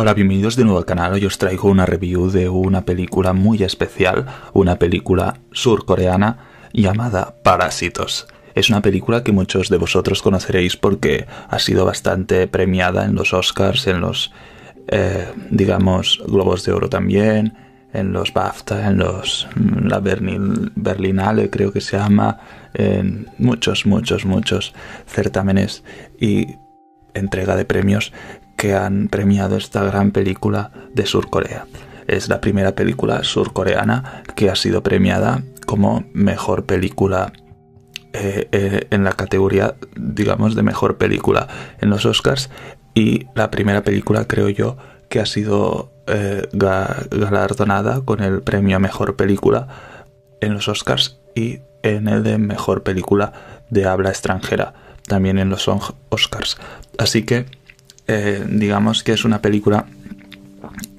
Hola, bienvenidos de nuevo al canal. Hoy os traigo una review de una película muy especial, una película surcoreana llamada Parásitos. Es una película que muchos de vosotros conoceréis porque ha sido bastante premiada en los Oscars, en los, eh, digamos, Globos de Oro también, en los BAFTA, en los la Berlinale creo que se llama, en muchos, muchos, muchos certámenes y entrega de premios que han premiado esta gran película de Surcorea. Es la primera película surcoreana que ha sido premiada como mejor película eh, eh, en la categoría, digamos, de mejor película en los Oscars y la primera película, creo yo, que ha sido eh, galardonada con el premio a mejor película en los Oscars y en el de mejor película de habla extranjera, también en los Oscars. Así que eh, digamos que es una película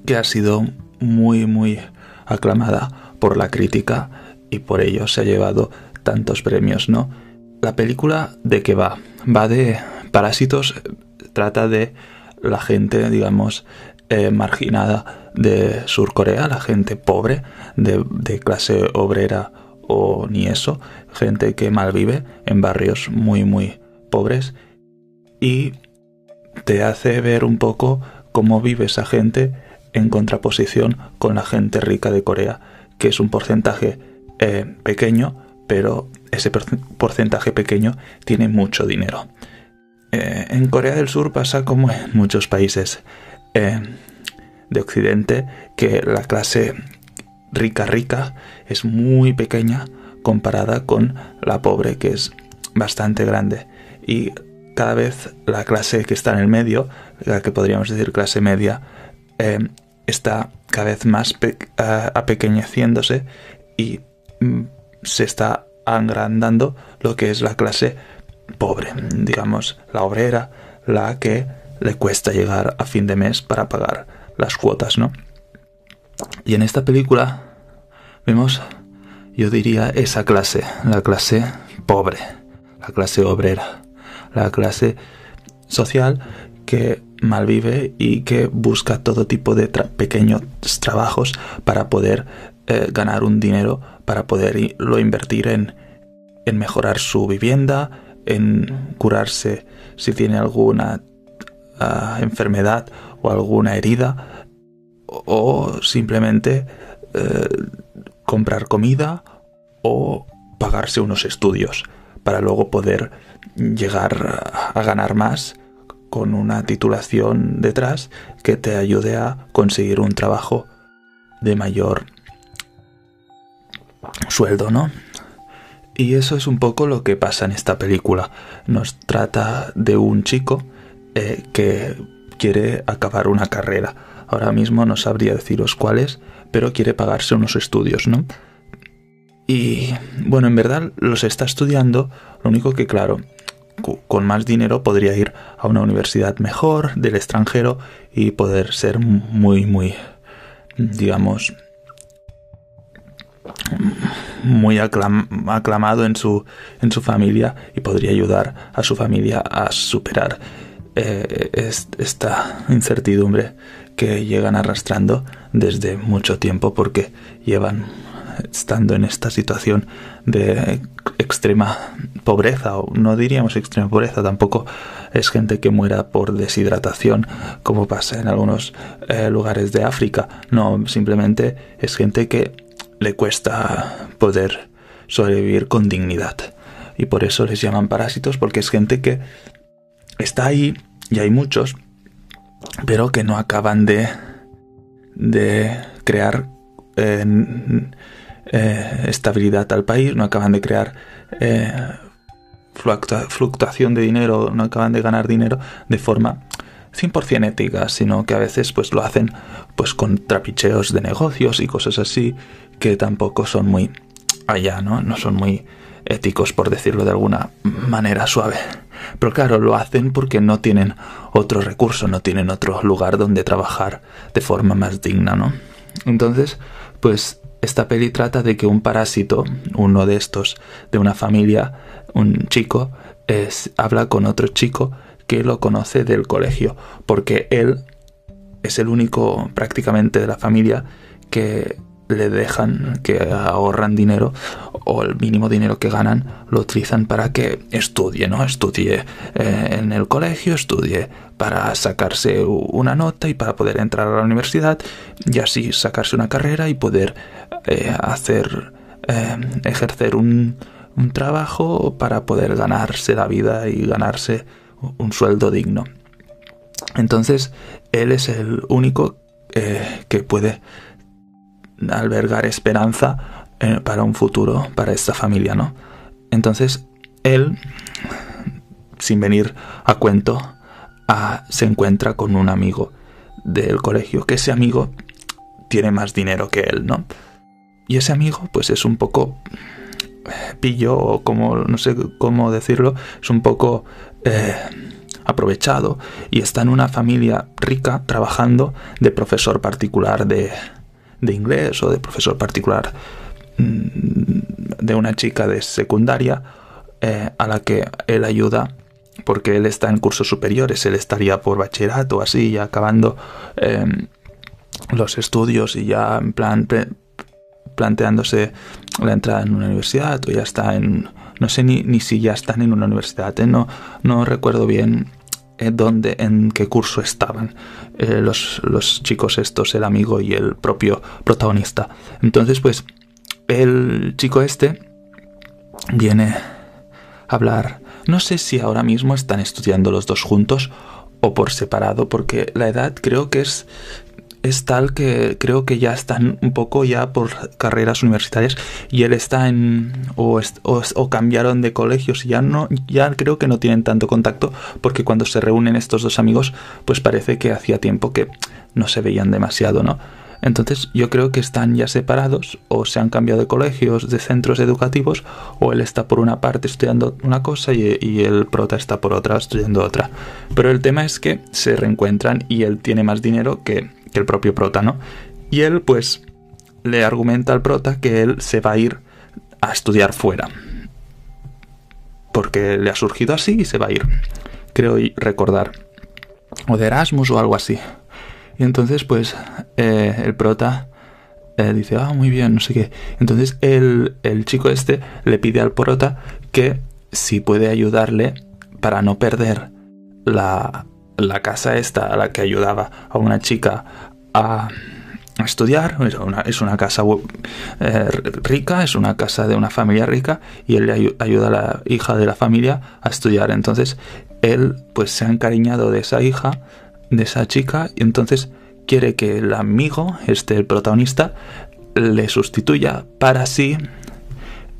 que ha sido muy, muy aclamada por la crítica y por ello se ha llevado tantos premios, ¿no? La película de qué va? Va de parásitos, trata de la gente, digamos, eh, marginada de Surcorea, la gente pobre, de, clase obrera o ni eso, gente que malvive en barrios muy, muy pobres y te hace ver un poco cómo vive esa gente en contraposición con la gente rica de Corea, que es un porcentaje eh, pequeño, pero ese porcentaje pequeño tiene mucho dinero. Eh, en Corea del Sur pasa como en muchos países eh, de Occidente, que la clase rica rica es muy pequeña comparada con la pobre, que es bastante grande. Y cada vez la clase que está en el medio, la que podríamos decir clase media, eh, está cada vez más apequeñeciéndose y mm, se está agrandando lo que es la clase pobre, digamos, la obrera, la que le cuesta llegar a fin de mes para pagar las cuotas, ¿no? Y en esta película vemos, yo diría, esa clase, la clase pobre, la clase obrera la clase social que malvive y que busca todo tipo de pequeños trabajos para poder eh, ganar un dinero, para poderlo invertir en, en mejorar su vivienda, en curarse si tiene alguna ah, enfermedad o alguna herida, o simplemente eh, comprar comida o pagarse unos estudios para luego poder llegar a ganar más con una titulación detrás que te ayude a conseguir un trabajo de mayor sueldo, ¿no? Y eso es un poco lo que pasa en esta película. Nos trata de un chico eh, que quiere acabar una carrera. Ahora mismo no sabría deciros cuáles, pero quiere pagarse unos estudios, ¿no? Y bueno, en verdad los está estudiando, lo único que claro, con más dinero podría ir a una universidad mejor del extranjero y poder ser muy, muy, digamos, muy aclamado en su, en su familia y podría ayudar a su familia a superar eh, esta incertidumbre que llegan arrastrando desde mucho tiempo porque llevan estando en esta situación de extrema pobreza, o no diríamos extrema pobreza, tampoco es gente que muera por deshidratación, como pasa en algunos eh, lugares de África. No, simplemente es gente que le cuesta poder sobrevivir con dignidad. Y por eso les llaman parásitos, porque es gente que está ahí, y hay muchos, pero que no acaban de, de crear eh, eh, estabilidad al país, no acaban de crear eh, fluctuación de dinero, no acaban de ganar dinero de forma 100% ética, sino que a veces pues lo hacen pues con trapicheos de negocios y cosas así que tampoco son muy allá, ¿no? No son muy éticos por decirlo de alguna manera suave. Pero claro, lo hacen porque no tienen otro recurso, no tienen otro lugar donde trabajar de forma más digna, ¿no? Entonces, pues esta peli trata de que un parásito, uno de estos, de una familia, un chico, es, habla con otro chico que lo conoce del colegio, porque él es el único prácticamente de la familia que le dejan, que ahorran dinero o el mínimo dinero que ganan lo utilizan para que estudie, ¿no? Estudie eh, en el colegio, estudie para sacarse una nota y para poder entrar a la universidad y así sacarse una carrera y poder eh, hacer, eh, ejercer un, un trabajo para poder ganarse la vida y ganarse un sueldo digno. Entonces, él es el único que puede albergar esperanza eh, para un futuro, para esta familia, ¿no? Entonces, él, sin venir a cuento, se encuentra con un amigo del colegio, que ese amigo tiene más dinero que él, ¿no? Y ese amigo, pues es un poco pillo, o como, no sé cómo decirlo, es un poco eh, aprovechado y está en una familia rica trabajando de profesor particular de, de inglés o de profesor particular mm, de una chica de secundaria eh, a la que él ayuda porque él está en cursos superiores, él estaría por bachillerato así, ya acabando em, los estudios y ya en plan planteándose la entrada en una universidad o ya está en no sé ni, ni si ya están en una universidad, ¿eh? no, no recuerdo bien eh, dónde, en qué curso estaban eh, los, los chicos estos, el amigo y el propio protagonista. Entonces, pues, el chico este viene a hablar. No sé si ahora mismo están estudiando los dos juntos o por separado, porque la edad creo que es es tal que creo que ya están un poco ya por carreras universitarias y él está en o, cambiaron de colegios y ya no ya creo que no tienen tanto contacto porque cuando se reúnen estos dos amigos pues parece que hacía tiempo que no se veían demasiado no entonces yo creo que están ya separados o se han cambiado de colegios, de centros educativos o él está por una parte estudiando una cosa y, y, el prota está por otra estudiando otra. Pero el tema es que se reencuentran y él tiene más dinero que que el propio prota, ¿no? Y él pues le argumenta al prota que él se va a ir a estudiar fuera. Porque le ha surgido así y se va a ir. Creo recordar. O de Erasmus o algo así. Y entonces pues eh, el prota eh, dice, ah, muy bien, no sé qué. Entonces el, el chico este le pide al prota que si puede ayudarle para no perder la, la casa esta a la que ayudaba a una chica a, estudiar, es una, casa eh, rica, es una casa de una familia rica y él le ayuda a la hija de la familia a estudiar. Entonces él pues se ha encariñado de esa hija, de esa chica y entonces quiere que el amigo, este el protagonista, le sustituya para así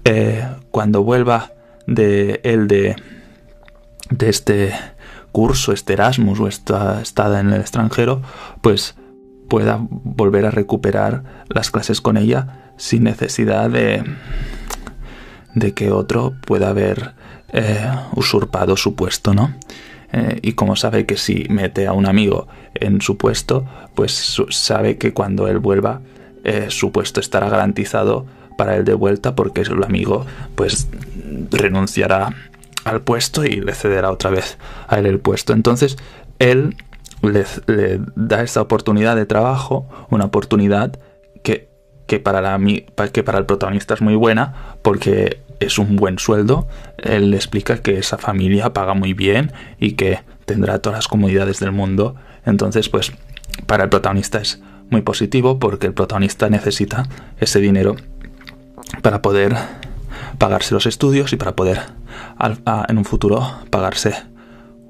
eh, cuando vuelva de él de, de este curso, este Erasmus o esta estada en el extranjero, pues pueda volver a recuperar las clases con ella sin necesidad de, de que otro pueda haber eh, usurpado su puesto, ¿no? Eh, y como sabe que si mete a un amigo en su puesto, pues sabe que cuando él vuelva, eh, su puesto estará garantizado para él de vuelta porque el amigo pues renunciará al puesto y le cederá otra vez a él el puesto. Entonces, él le, da esta oportunidad de trabajo, una oportunidad que, que, para la, que para el protagonista es muy buena porque es un buen sueldo. Él le explica que esa familia paga muy bien y que tendrá todas las comodidades del mundo. Entonces, pues, para el protagonista es muy positivo porque el protagonista necesita ese dinero para poder pagarse los estudios y para poder en un futuro pagarse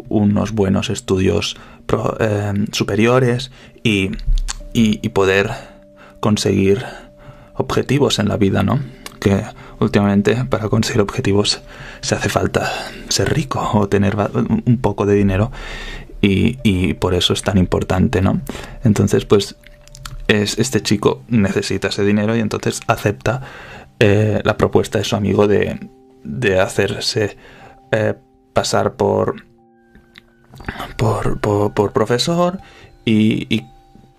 unos buenos estudios eh, superiores y, y, poder conseguir objetivos en la vida, ¿no? Que últimamente para conseguir objetivos se hace falta ser rico o tener un poco de dinero y, y por eso es tan importante, ¿no? Entonces, pues es, este chico necesita ese dinero y entonces acepta eh, la propuesta de su amigo de, de hacerse eh, pasar por, por, por, profesor y,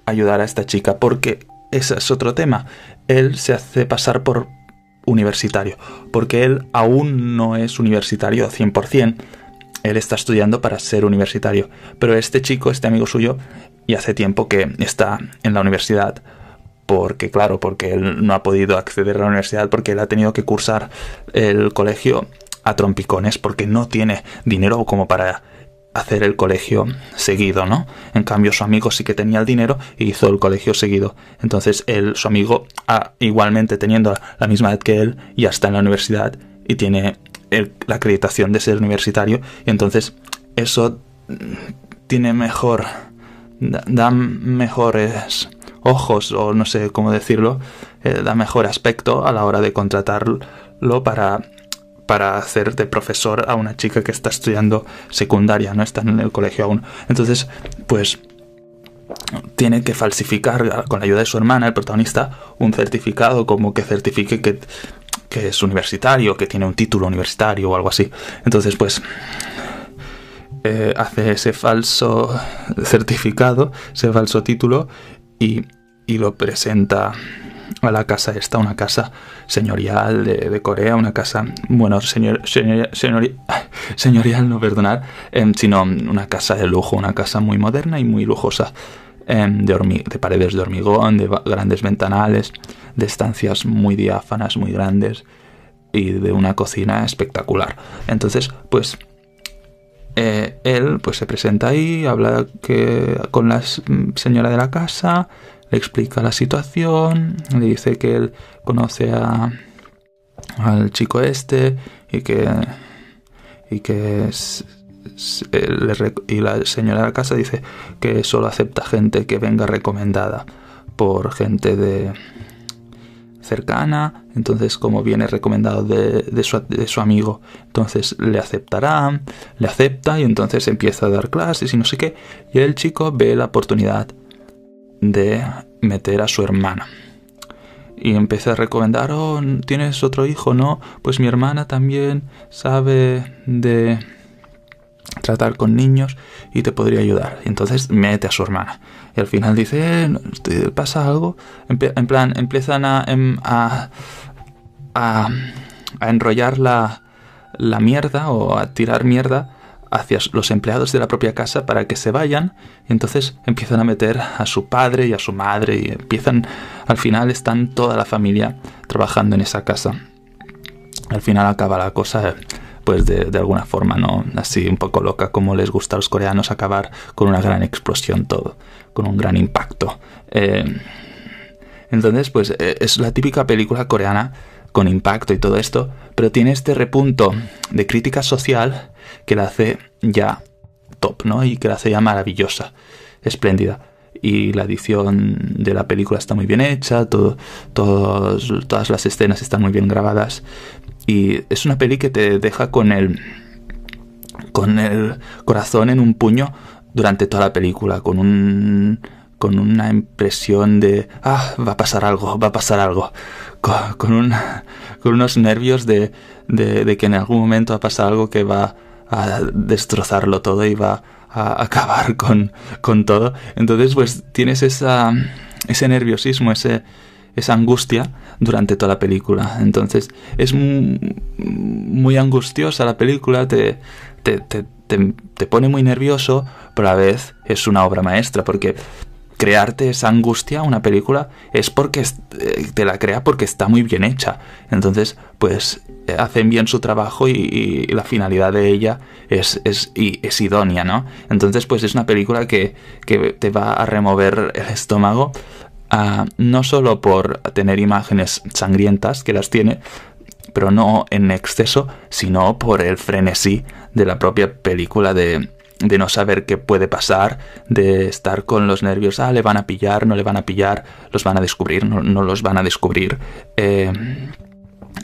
ayudar a esta chica, porque ese es otro tema. Él se hace pasar por universitario, porque él aún no es universitario 100%. Él está estudiando para ser universitario, pero este chico, este amigo suyo, y hace tiempo que está en la universidad porque claro, porque él no ha podido acceder a la universidad porque él ha tenido que cursar el colegio a trompicones porque no tiene dinero como para hacer el colegio seguido, ¿no? En cambio, su amigo sí que tenía el dinero y hizo el colegio seguido. Entonces, él, su amigo, igualmente teniendo la misma edad que él, ya está en la universidad y tiene la acreditación de ser universitario. Y entonces, eso tiene mejor. da, mejores ojos, o no sé cómo decirlo, eh, da mejor aspecto a la hora de contratarlo para para hacer de profesor a una chica que está estudiando secundaria, no está en el colegio aún. Entonces, pues tiene que falsificar con la ayuda de su hermana, el protagonista, un certificado como que certifique que, que es universitario, que tiene un título universitario o algo así. Entonces, pues eh, hace ese falso certificado, ese falso título y, y lo presenta a la casa esta, una casa señorial de, Corea, una casa, bueno, señor, señorial, no perdonar, em, sino una casa de lujo, una casa muy moderna y muy lujosa, em, de, de paredes de hormigón, de grandes ventanales, de estancias muy diáfanas, muy grandes y de una cocina espectacular. Entonces, pues eh, él pues se presenta ahí, habla que, con la señora de la casa, le explica la situación, le dice que él conoce a, al chico este y que y que y la señora de la casa dice que solo acepta gente que venga recomendada por gente de cercana entonces como viene recomendado de, de, su, de, su, amigo entonces le aceptará le acepta y entonces empieza a dar clases y no sé qué y el chico ve la oportunidad de meter a su hermana. Y empecé a recomendar, oh, ¿tienes otro hijo? No, pues mi hermana también sabe de tratar con niños y te podría ayudar. Y entonces mete a su hermana. Y al final dice, eh, ¿pasa algo? En plan, empiezan a, em, a, a, a enrollar la, la mierda o a tirar mierda hacia los empleados de la propia casa para que se vayan y entonces empiezan a meter a su padre y a su madre y empiezan al final están toda la familia trabajando en esa casa al final acaba la cosa pues de, alguna forma no así un poco loca como les gusta a los coreanos acabar con una gran explosión todo con un gran impacto eh, entonces pues eh, es la típica película coreana con impacto y todo esto, pero tiene este repunto de crítica social que la hace ya top, ¿no? Y que la hace ya maravillosa, espléndida. Y la edición de la película está muy bien hecha, todo, todas las escenas están muy bien grabadas. Y es una peli que te deja con el, con el corazón en un puño durante toda la película, con un con una impresión de, ah, va a pasar algo, va a pasar algo, con, con, unos nervios de, de, que en algún momento va a pasar algo que va a destrozarlo todo y va acabar con, con todo. Entonces, pues tienes esa, ese nerviosismo, ese, esa angustia durante toda la película. Entonces, es muy, angustiosa la película, te, te, te, te, pone muy nervioso, pero a la vez es una obra maestra, porque crearte esa angustia, una película, es porque eh, te la crea porque está muy bien hecha. Entonces, pues eh, hacen bien su trabajo y, la finalidad de ella es, es, idónea, ¿no? Entonces, pues es una película que, que te va a remover el estómago, ah, no solo por tener imágenes sangrientas, que las tiene, pero no en exceso, sino por el frenesí de la propia película de, de no saber qué puede pasar, de estar con los nervios, ah, le van a pillar, no le van a pillar, los van a descubrir, no, los van a descubrir. Eh,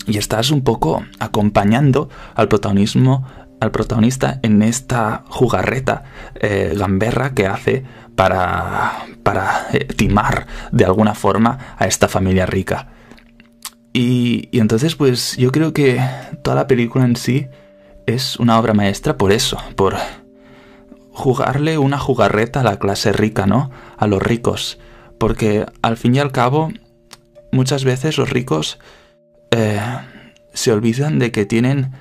y estás un poco acompañando al protagonismo, al protagonista en esta jugarreta eh, gamberra que hace para, para eh, timar de alguna forma a esta familia rica. Y, y entonces, pues yo creo que toda la película en sí es una obra maestra por eso, por jugarle una jugarreta a la clase rica, ¿no? A los ricos. Porque al fin y al cabo, muchas veces los ricos eh, se olvidan de que tienen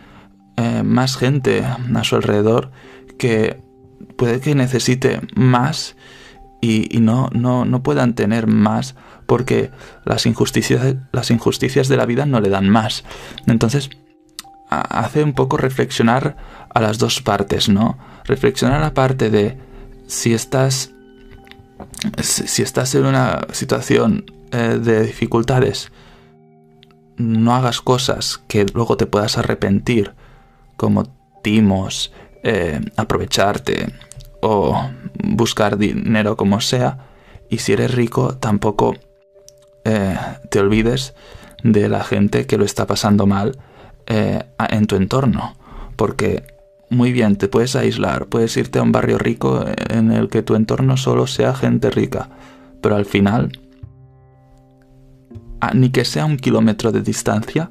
eh, más gente a su alrededor que puede que necesite más y, no, no, no, puedan tener más porque las injusticias, las injusticias de la vida no le dan más. Entonces, hace un poco reflexionar a las dos partes, ¿no? Reflexionar la parte de si estás si estás en una situación eh, de dificultades, no hagas cosas que luego te puedas arrepentir, como timos, eh, aprovecharte o buscar dinero como sea. Y si eres rico, tampoco eh, te olvides de la gente que lo está pasando mal en tu entorno. Porque muy bien, te puedes aislar, puedes irte a un barrio rico en el que tu entorno solo sea gente rica, pero al final, ni que sea un kilómetro de distancia,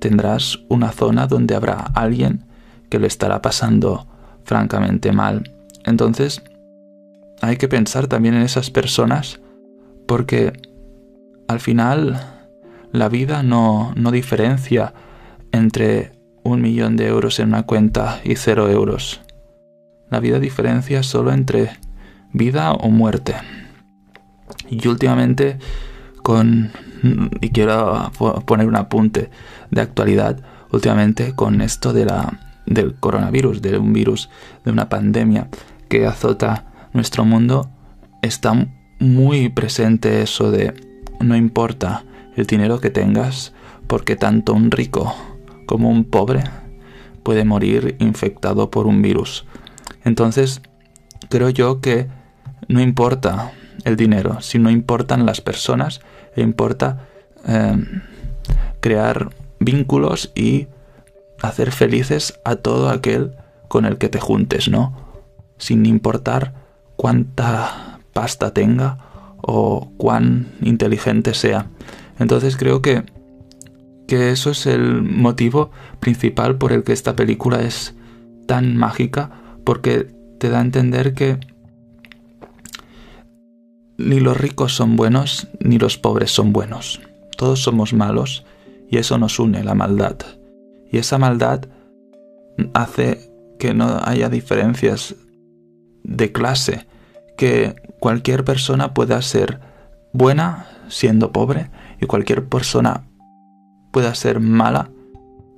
tendrás una zona donde habrá alguien que lo estará pasando francamente mal. Entonces, hay que pensar también en esas personas porque al final la vida no, no diferencia entre un millón de euros en una cuenta y cero euros. La vida diferencia solo entre vida o muerte. Y últimamente con... y quiero poner un apunte de actualidad, últimamente con esto de la, del coronavirus, de un virus, de una pandemia que azota nuestro mundo, está muy presente eso de no importa el dinero que tengas, porque tanto un rico como un pobre puede morir infectado por un virus. Entonces, creo yo que no importa el dinero, sino importan las personas importa em, crear vínculos y hacer felices a todo aquel con el que te juntes, ¿no? Sin importar cuánta pasta tenga o cuán inteligente sea. Entonces creo que que eso es el motivo principal por el que esta película es tan mágica, porque te da a entender que ni los ricos son buenos, ni los pobres son buenos. Todos somos malos y eso nos une, la maldad. Y esa maldad hace que no haya diferencias de clase, que cualquier persona pueda ser buena siendo pobre y cualquier persona pueda ser mala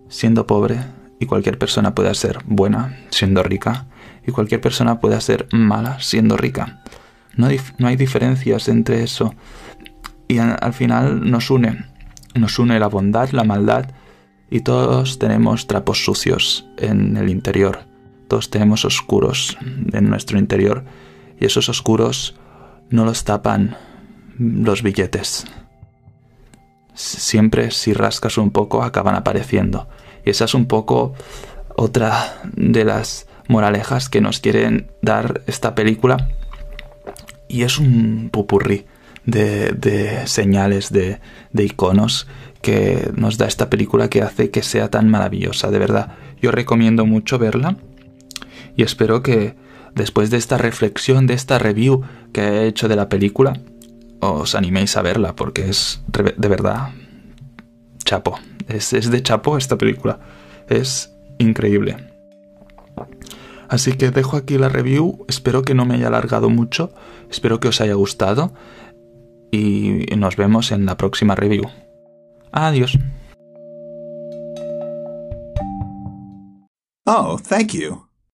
siendo pobre y cualquier persona pueda ser buena siendo rica y cualquier persona pueda ser mala siendo rica. No hay, diferencias entre eso y al final nos une, nos une la bondad, la maldad y todos tenemos trapos sucios en el interior, todos tenemos oscuros en nuestro interior y esos oscuros no los tapan los billetes siempre si rascas un poco acaban apareciendo. Y esa es un poco otra de las moralejas que nos quieren dar esta película. Y es un pupurrí de, de señales, de, de iconos que nos da esta película que hace que sea tan maravillosa. De verdad, yo recomiendo mucho verla y espero que después de esta reflexión, de esta review que he hecho de la película, os animéis a verla porque es de verdad chapo. Es, de chapo esta película. Es increíble. Así que dejo aquí la review. Espero que no me haya alargado mucho. Espero que os haya gustado. Y nos vemos en la próxima review. Adiós. Oh, thank you.